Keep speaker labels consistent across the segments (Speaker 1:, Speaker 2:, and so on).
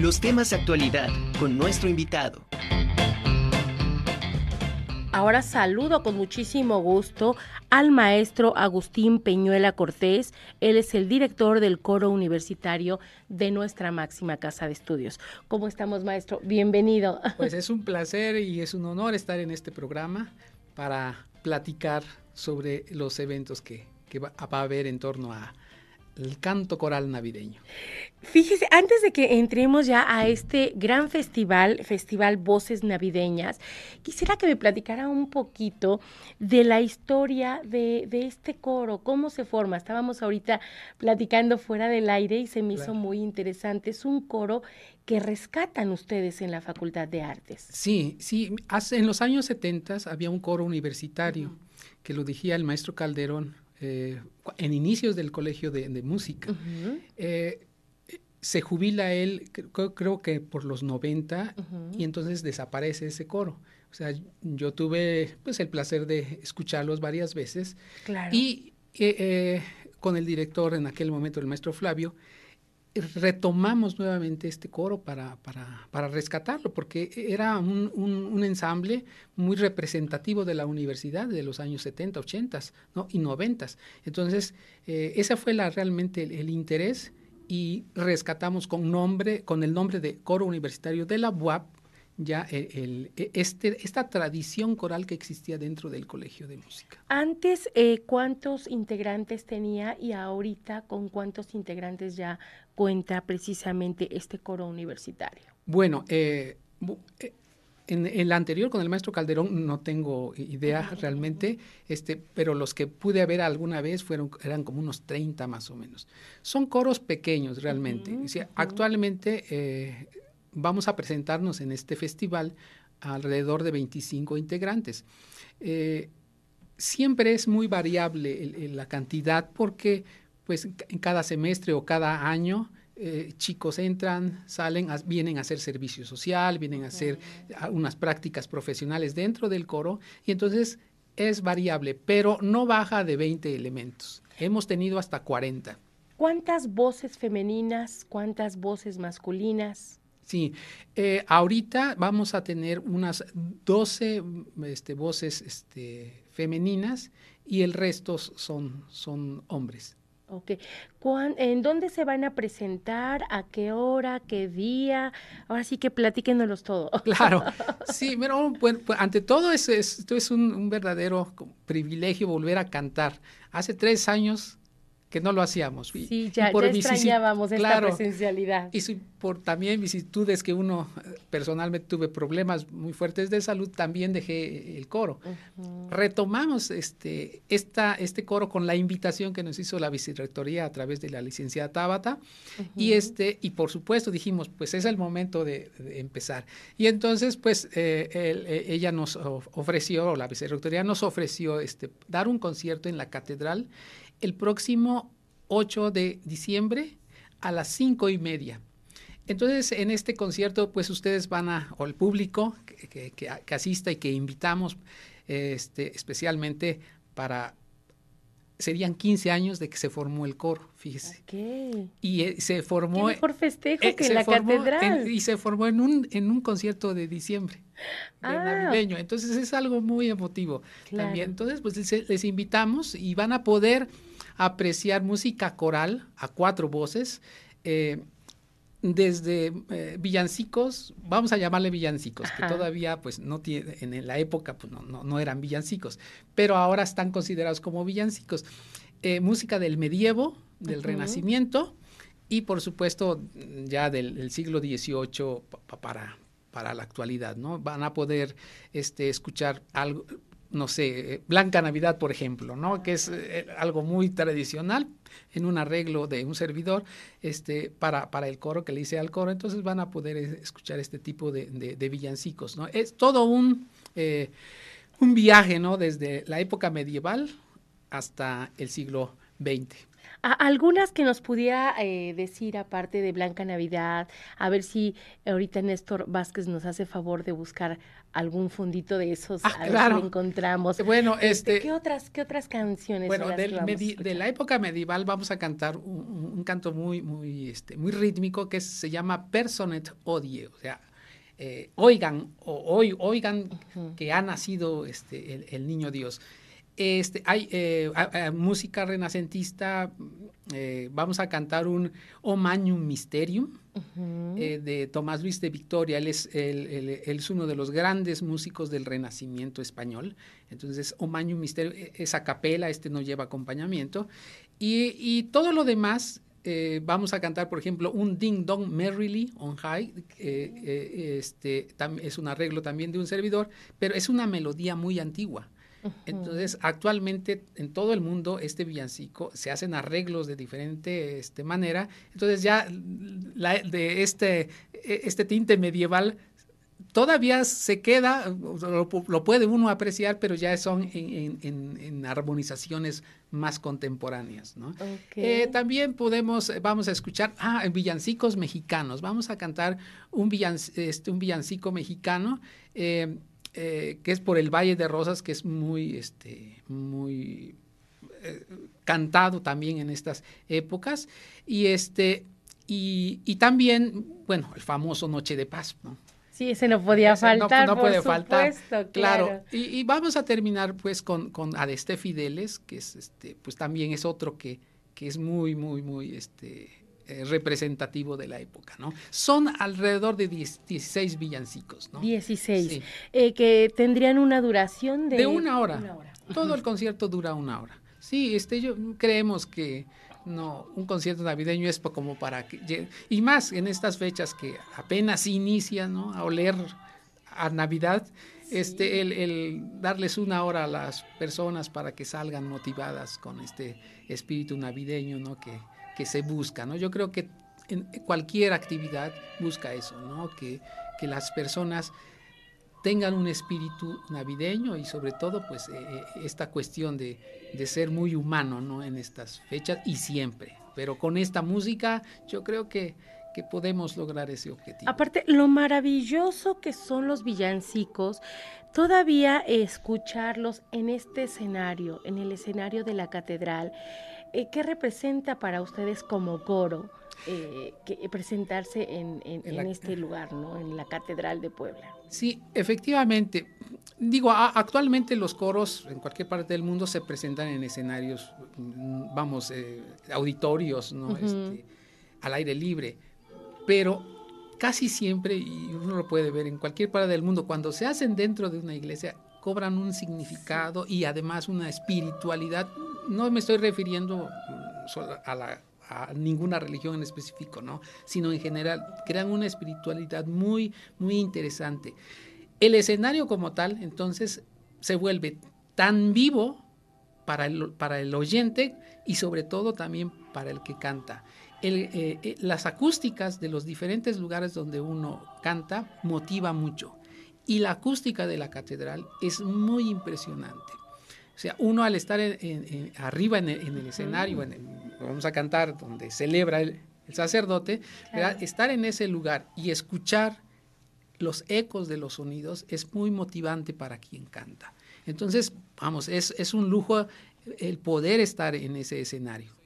Speaker 1: Los temas de actualidad con nuestro invitado.
Speaker 2: Ahora saludo con muchísimo gusto al maestro Agustín Peñuela Cortés. Él es el director del coro universitario de nuestra máxima casa de estudios. ¿Cómo estamos, maestro? Bienvenido.
Speaker 3: Pues es un placer y es un honor estar en este programa para platicar sobre los eventos que, va a haber en torno a el canto coral navideño.
Speaker 2: Fíjese, antes de que entremos ya a este gran festival, Festival Voces Navideñas, quisiera que me platicara un poquito de la historia de, este coro, cómo se forma. Estábamos ahorita platicando fuera del aire y se me hizo muy interesante. Es un coro que rescatan ustedes en la Facultad de Artes.
Speaker 3: Sí, sí. Hace, en los años 70 había un coro universitario que lo dirigía el maestro Calderón eh, en inicios del colegio de, música. Eh, se jubila él, creo, que por los 90, y entonces desaparece ese coro. O sea, yo tuve pues el placer de escucharlos varias veces. Y eh, con el director en aquel momento, el maestro Flavio, retomamos nuevamente este coro para, para, para rescatarlo, porque era un, un, ensamble muy representativo de la universidad de los años 70, 80 ¿no? y 90. Entonces, eh, ese fue la, realmente el, interés y rescatamos con, nombre, con el nombre de Coro Universitario de la UAP ya el, e, este, esta tradición coral que existía dentro del Colegio de Música.
Speaker 2: Antes, eh, ¿cuántos integrantes tenía y ahorita con cuántos integrantes ya cuenta precisamente este coro universitario?
Speaker 3: Bueno, eh, eh, en el anterior con el maestro Calderón no tengo idea realmente, este, pero los que pude ver alguna vez fueron eran como unos 30 más o menos. Son coros pequeños realmente. Actualmente vamos a presentarnos en este festival alrededor de 25 integrantes. Eh, siempre es muy variable la cantidad porque pues en cada semestre o cada año eh, chicos entran, salen, vienen a hacer servicio social, vienen a hacer unas prácticas profesionales dentro del coro y entonces es variable, pero no baja de 20 elementos. Hemos tenido hasta 40.
Speaker 2: ¿Cuántas voces femeninas, cuántas voces masculinas?
Speaker 3: Sí, eh, ahorita vamos a tener unas 12 este, voces este, femeninas y el resto son, son hombres.
Speaker 2: Ok. ¿En dónde se van a presentar? ¿A qué hora? ¿Qué día? Ahora sí que platíquenos todo.
Speaker 3: Claro. Sí, pero bueno, pues, ante todo es, esto es un, un, verdadero privilegio volver a cantar. Hace tres años que no lo hacíamos.
Speaker 2: Sí, ya, por extrañábamos esta presencialidad.
Speaker 3: Y por también vicisitudes que uno eh, personalmente tuve problemas muy fuertes de salud, también dejé el coro. Retomamos este, esta, este coro con la invitación que nos hizo la vicerrectoría a través de la licenciada Tabata y, este, y por supuesto dijimos, pues es el momento de, empezar. Y entonces, pues eh, eh, ella nos ofreció, o la vicerrectoría nos ofreció este, dar un concierto en la catedral el próximo 8 de diciembre a las cinco y media. Entonces, en este concierto, pues ustedes van a, o el público que, que, asista y que invitamos este, especialmente para, serían 15 años de que se formó el coro, fíjese. Y eh, se formó...
Speaker 2: por festejo eh, que en la catedral.
Speaker 3: y se formó en un, en un concierto de diciembre. Ah. navideño. Entonces es algo muy emotivo también. Entonces, pues les, invitamos y van a poder apreciar música coral a cuatro voces. Eh, desde eh, villancicos, vamos a llamarle villancicos, que todavía pues no tiene, en la época pues no, no, eran villancicos, pero ahora están considerados como villancicos. Eh, música del medievo, del renacimiento y por supuesto ya del, siglo XVIII para, para la actualidad, ¿no? Van a poder este, escuchar algo, no sé, Blanca Navidad, por ejemplo, ¿no? Que es eh, algo muy tradicional en un arreglo de un servidor este, para, para el coro que le hice al coro. Entonces van a poder eh, escuchar este tipo de, de, villancicos, ¿no? Es todo un, eh, un viaje, ¿no? Desde la época medieval hasta el siglo XX.
Speaker 2: Algunas que nos pudiera eh, decir aparte de Blanca Navidad, a ver si ahorita Néstor Vázquez nos hace favor de buscar algún fundito de esos,
Speaker 3: ah, a ver si
Speaker 2: encontramos.
Speaker 3: Bueno, este, este,
Speaker 2: ¿qué otras, qué otras canciones?
Speaker 3: Bueno, de la época medieval vamos a cantar un, canto muy, muy, este, muy rítmico que se llama Personet Odie, o sea, eh, oigan, o, oigan que ha nacido este, el niño Dios. Este, hay eh, música renacentista, eh, vamos a cantar un O Magnum Mysterium eh, de Tomás Luis de Victoria. Él es, es, uno de los grandes músicos del Renacimiento español. Entonces, O Magnum Mysterium es a capela, este no lleva acompañamiento. Y, todo lo demás vamos a cantar, por ejemplo, un Ding Dong Merrily on High, este, es un arreglo también de un servidor, pero es una melodía muy antigua. Entonces, actualmente en todo el mundo este villancico se hacen arreglos de diferente este, manera. Entonces ya de este, e, este tinte medieval todavía se queda, lo, puede uno apreciar, pero ya son en, armonizaciones más contemporáneas. Eh, también podemos, vamos a escuchar, ah, villancicos mexicanos. Vamos a cantar un, este, un villancico mexicano. Eh, eh, que es por el Valle de Rosas, que es muy, este, muy eh, cantado también en estas épocas. Y, este, y, también, bueno, el famoso Noche de Paz, ¿no?
Speaker 2: Sí, ese no podía faltar.
Speaker 3: No, puede faltar. Claro. Y, vamos a terminar pues con, con Adeste Fideles, que es este, pues también es otro que, que es muy, muy, muy este, eh, representativo de la época, ¿no? Son alrededor de 16 villancicos, ¿no?
Speaker 2: 16, eh, que tendrían una duración de...
Speaker 3: De una hora. Todo el concierto dura una hora. Sí, este, yo creemos que no, un concierto navideño es como para que... Y más en estas fechas que apenas inician, ¿no? A oler a Navidad, este, el, el, darles una hora a las personas para que salgan motivadas con este espíritu navideño, ¿no? Que, que se busca, ¿no? Yo creo que cualquier actividad busca eso, ¿no? Que, que las personas tengan un espíritu navideño y sobre todo pues eh, eh, esta cuestión de, de, ser muy humano, ¿no? En estas fechas y siempre. Pero con esta música yo creo que, que podemos lograr ese objetivo.
Speaker 2: Aparte, lo maravilloso que son los villancicos, todavía escucharlos en este escenario, en el escenario de la catedral, eh, ¿Qué representa para ustedes como coro eh, presentarse en, este lugar, ¿no? en la Catedral de Puebla?
Speaker 3: Sí, efectivamente. Digo, actualmente los coros en cualquier parte del mundo se presentan en escenarios, mm, vamos, eh, auditorios, ¿no? Este, al aire libre. Pero casi siempre, y uno lo puede ver en cualquier parte del mundo, cuando se hacen dentro de una iglesia, cobran un significado y además una espiritualidad no me estoy refiriendo a, ninguna religión en específico, ¿no? Sino en general, crean una espiritualidad muy, muy interesante. El escenario como tal, entonces, se vuelve tan vivo para el, para el oyente y sobre todo también para el que canta. Eh, eh, las acústicas de los diferentes lugares donde uno canta motiva mucho y la acústica de la catedral es muy impresionante. O sea, uno al estar arriba en el, escenario, vamos a cantar donde celebra el, sacerdote, estar en ese lugar y escuchar los ecos de los sonidos es muy motivante para quien canta. Entonces, vamos, es, es un lujo el poder estar en ese escenario.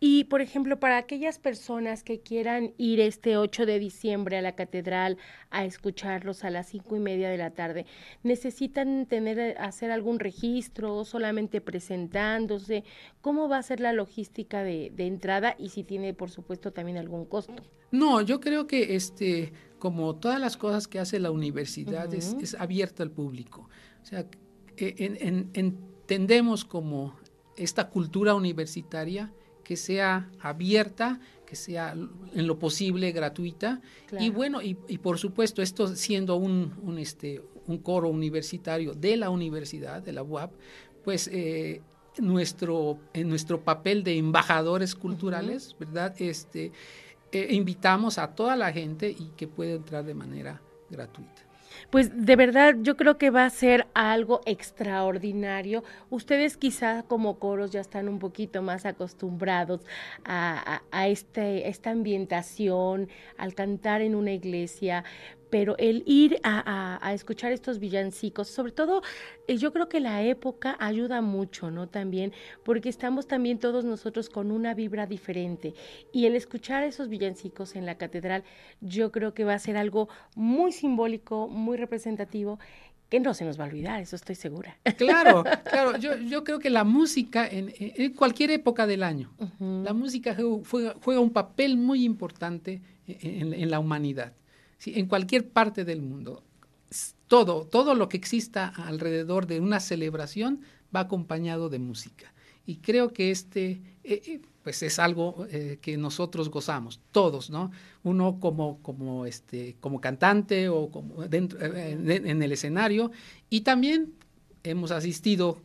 Speaker 2: Y, por ejemplo, para aquellas personas que quieran ir este 8 de diciembre a la catedral a escucharlos a las cinco y media de la tarde, ¿necesitan tener, hacer algún registro, solamente presentándose? ¿Cómo va a ser la logística de, entrada y si tiene, por supuesto, también algún costo?
Speaker 3: No, yo creo que este, como todas las cosas que hace la universidad, es, es abierta al público. O sea, e, entendemos como esta cultura universitaria que sea abierta, que sea en lo posible gratuita. Y bueno, y, por supuesto, esto siendo un, un, este, un coro universitario de la universidad, de la UAP, pues eh, nuestro, en nuestro papel de embajadores culturales, ¿verdad? Este, eh, invitamos a toda la gente y que puede entrar de manera gratuita.
Speaker 2: Pues de verdad yo creo que va a ser algo extraordinario. Ustedes quizás como coros ya están un poquito más acostumbrados a, este, esta ambientación, al cantar en una iglesia, pero el ir a, escuchar estos villancicos, sobre todo eh, yo creo que la época ayuda mucho, ¿no? También, porque estamos también todos nosotros con una vibra diferente y el escuchar esos villancicos en la catedral, yo creo que va a ser algo muy simbólico, muy representativo que no se nos va a olvidar, eso estoy segura.
Speaker 3: Claro, claro, yo, creo que la música en, cualquier época del año, la música juega, un papel muy importante en la humanidad en cualquier parte del mundo. Todo, todo lo que exista alrededor de una celebración va acompañado de música. Y creo que este, eh, eh, pues es algo eh, que nosotros gozamos, todos, ¿no? Uno como, como, este, como cantante o como dentro, en, el escenario y también hemos asistido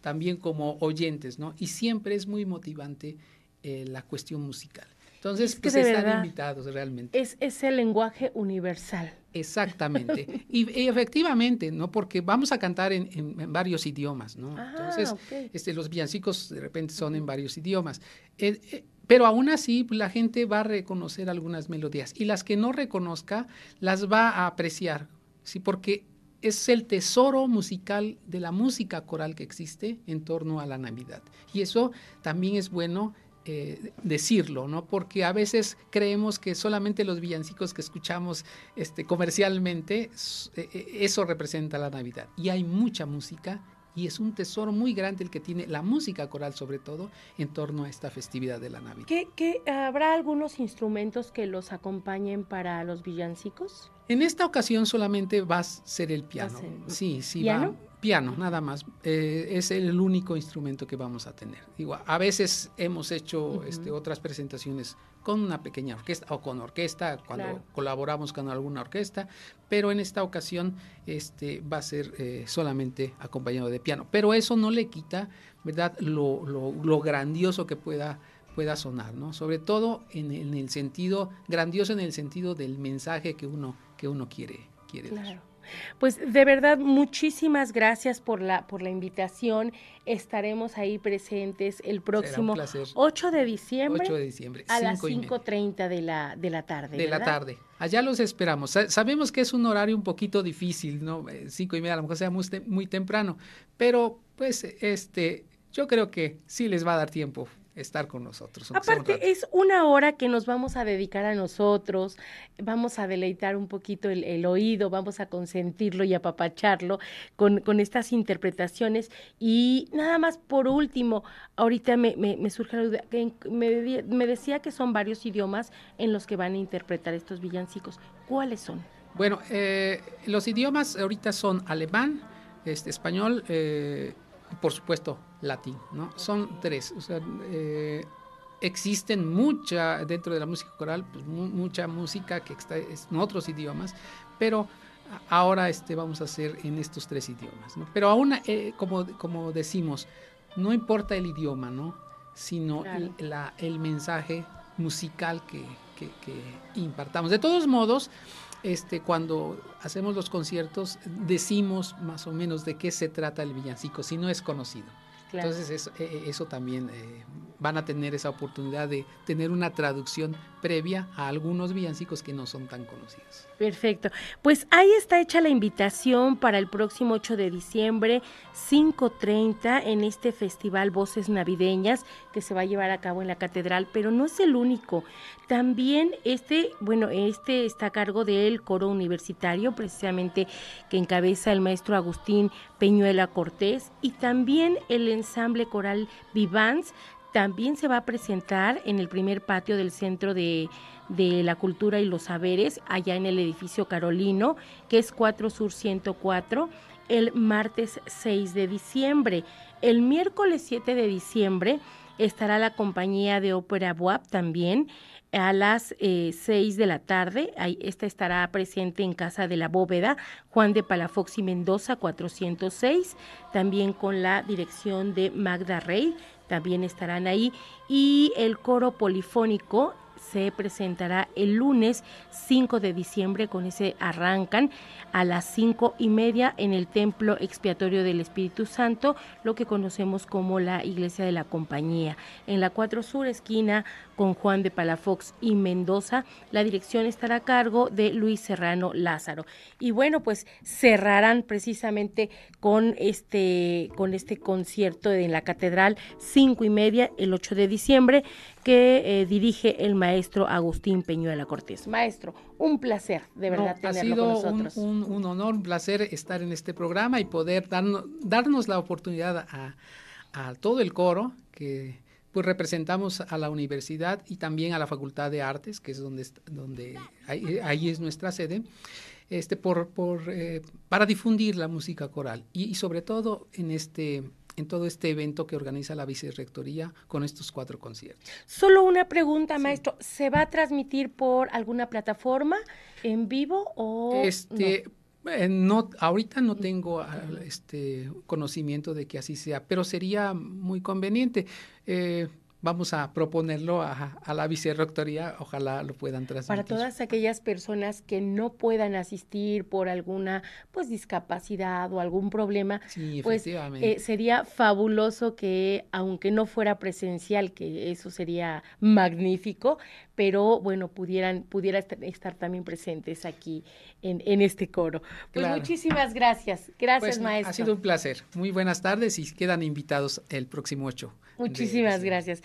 Speaker 3: también como oyentes, ¿no? Y siempre es muy motivante la cuestión musical. Entonces, pues están invitados realmente.
Speaker 2: Es, es el lenguaje universal.
Speaker 3: Exactamente. y, efectivamente, ¿no? Porque vamos a cantar en, varios idiomas, ¿no? Ah, Entonces, este, los villancicos de repente son en varios idiomas. Eh, eh, pero aún así, la gente va a reconocer algunas melodías y las que no reconozca las va a apreciar, ¿sí? Porque es el tesoro musical de la música coral que existe en torno a la Navidad. Y eso también es bueno eh, decirlo, ¿no? Porque a veces creemos que solamente los villancicos que escuchamos este, comercialmente, eh, eh, eso representa la Navidad. Y hay mucha música y es un tesoro muy grande el que tiene la música coral, sobre todo, en torno a esta festividad de la Navidad.
Speaker 2: ¿Qué, habrá algunos instrumentos que los acompañen para los villancicos?
Speaker 3: En esta ocasión solamente va a ser el piano. Sí, sí,
Speaker 2: ¿Piano?
Speaker 3: Piano, nada más. Eh, es el único instrumento que vamos a tener. Digo, a veces hemos hecho este, otras presentaciones con una pequeña orquesta o con orquesta cuando colaboramos con alguna orquesta, pero en esta ocasión este, va a ser eh, solamente acompañado de piano. Pero eso no le quita, ¿verdad?, lo, lo, grandioso que pueda pueda sonar, ¿no? Sobre todo en, el sentido, grandioso en el sentido del mensaje que uno, que uno quiere, quiere dar.
Speaker 2: Pues de verdad, muchísimas gracias por la, por la invitación. Estaremos ahí presentes el próximo 8 de diciembre.
Speaker 3: de diciembre.
Speaker 2: A las 5.30 de la, de la tarde.
Speaker 3: De la tarde. Allá los esperamos. Sabemos que es un horario un poquito difícil, ¿no? Eh, cinco y media, a lo mejor sea muy, muy temprano, pero pues este, yo creo que sí les va a dar tiempo estar con nosotros.
Speaker 2: Aparte, es una hora que nos vamos a dedicar a nosotros, vamos a deleitar un poquito el, oído, vamos a consentirlo y apapacharlo con, con, estas interpretaciones. Y nada más por último, ahorita me, me, surge la duda, que me, me decía que son varios idiomas en los que van a interpretar estos villancicos. ¿Cuáles son?
Speaker 3: Bueno, eh, los idiomas ahorita son alemán, este, español, eh, por supuesto, latín, ¿no? Son tres. O sea, eh, existen mucha, dentro de la música coral, pues, mucha música que está en otros idiomas, pero ahora este, vamos a hacer en estos tres idiomas, ¿no? Pero aún, eh, como, como decimos, no importa el idioma, ¿no? Sino el, mensaje musical que, que, que impartamos. De todos modos, este, cuando hacemos los conciertos decimos más o menos de qué se trata el villancico, si no es conocido. Entonces eso, eh, eh, eso también eh, van a tener esa oportunidad de tener una traducción previa a algunos villancicos que no son tan conocidos.
Speaker 2: Perfecto. Pues ahí está hecha la invitación para el próximo 8 de diciembre, 5.30, en este festival Voces Navideñas que se va a llevar a cabo en la catedral, pero no es el único. También este, bueno, este está a cargo del coro universitario, precisamente que encabeza el maestro Agustín Peñuela Cortés, y también el ensamble coral Vivans también se va a presentar en el primer patio del Centro de, la Cultura y los Saberes, allá en el edificio Carolino, que es 4 Sur 104, el martes 6 de diciembre. El miércoles 7 de diciembre estará la compañía de ópera Boab también a las eh, 6 de la tarde. Ahí, esta estará presente en Casa de la Bóveda, Juan de Palafox y Mendoza 406, también con la dirección de Magda Rey también estarán ahí. Y el coro polifónico se presentará el lunes 5 de diciembre, con ese arrancan a las cinco y media en el Templo Expiatorio del Espíritu Santo, lo que conocemos como la Iglesia de la Compañía. En la 4 Sur, esquina con Juan de Palafox y Mendoza, la dirección estará a cargo de Luis Serrano Lázaro. Y bueno, pues cerrarán precisamente con este, con este concierto en la Catedral cinco y media el 8 de diciembre que eh, dirige el maestro Agustín Peñuela Cortés. Maestro, un placer, de verdad, tenerlo con nosotros.
Speaker 3: Un, un, honor, un placer estar en este programa y poder darnos, darnos la oportunidad a, a todo el coro que pues representamos a la universidad y también a la Facultad de Artes, que es donde, donde ahí, ahí es nuestra sede, este, por, por, eh, para difundir la música coral y, y, sobre todo en este en todo este evento que organiza la Vicerrectoría con estos cuatro conciertos.
Speaker 2: Solo una pregunta, maestro. ¿Se va a transmitir por alguna plataforma en vivo o
Speaker 3: este no? Eh, no ahorita no tengo este conocimiento de que así sea, pero sería muy conveniente. Eh, vamos a proponerlo a, a, la vicerrectoría, ojalá lo puedan transmitir.
Speaker 2: Para todas aquellas personas que no puedan asistir por alguna pues discapacidad o algún problema,
Speaker 3: sí,
Speaker 2: pues eh, sería fabuloso que aunque no fuera presencial, que eso sería magnífico, pero bueno, pudieran pudiera estar también presentes aquí en, en este coro. Pues claro. muchísimas gracias. Gracias,
Speaker 3: pues,
Speaker 2: maestro.
Speaker 3: Ha sido un placer. Muy buenas tardes y quedan invitados el próximo 8.
Speaker 2: Muchísimas gracias.